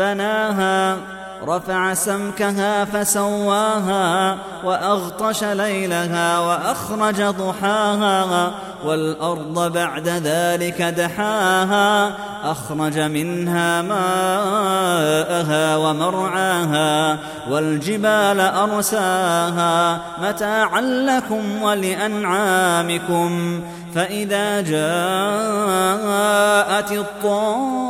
بناها رفع سمكها فسواها وأغطش ليلها وأخرج ضحاها والأرض بعد ذلك دحاها أخرج منها ماءها ومرعاها والجبال أرساها متاعا لكم ولأنعامكم فإذا جاءت الطامة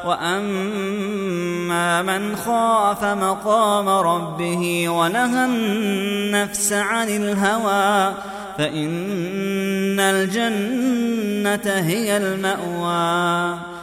وأما من خاف مقام ربه ونهى النفس عن الهوى فإن الجنة هي المأوى.